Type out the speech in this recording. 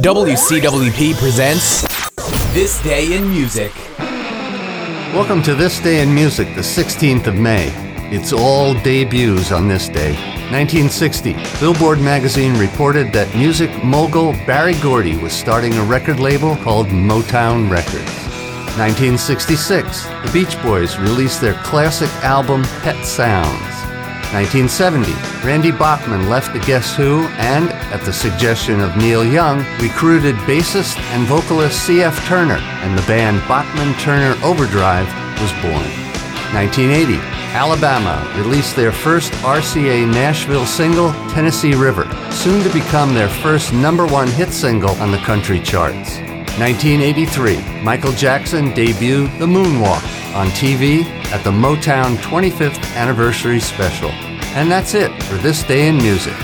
WCWP presents This Day in Music. Welcome to This Day in Music, the 16th of May. It's all debuts on this day. 1960, Billboard magazine reported that music mogul Berry Gordy was starting a record label called Motown Records. 1966, the Beach Boys released their classic album Pet Sounds. 1970, Randy Bachman left the Guess Who and, at the suggestion of Neil Young, recruited bassist and vocalist C.F. Turner, and the band Bachman Turner Overdrive was born. 1980, Alabama released their first RCA Nashville single, Tennessee River, soon to become their first number one hit single on the country charts. 1983, Michael Jackson debuted The Moonwalk on TV at the Motown 25th Anniversary Special. And that's it for this day in music.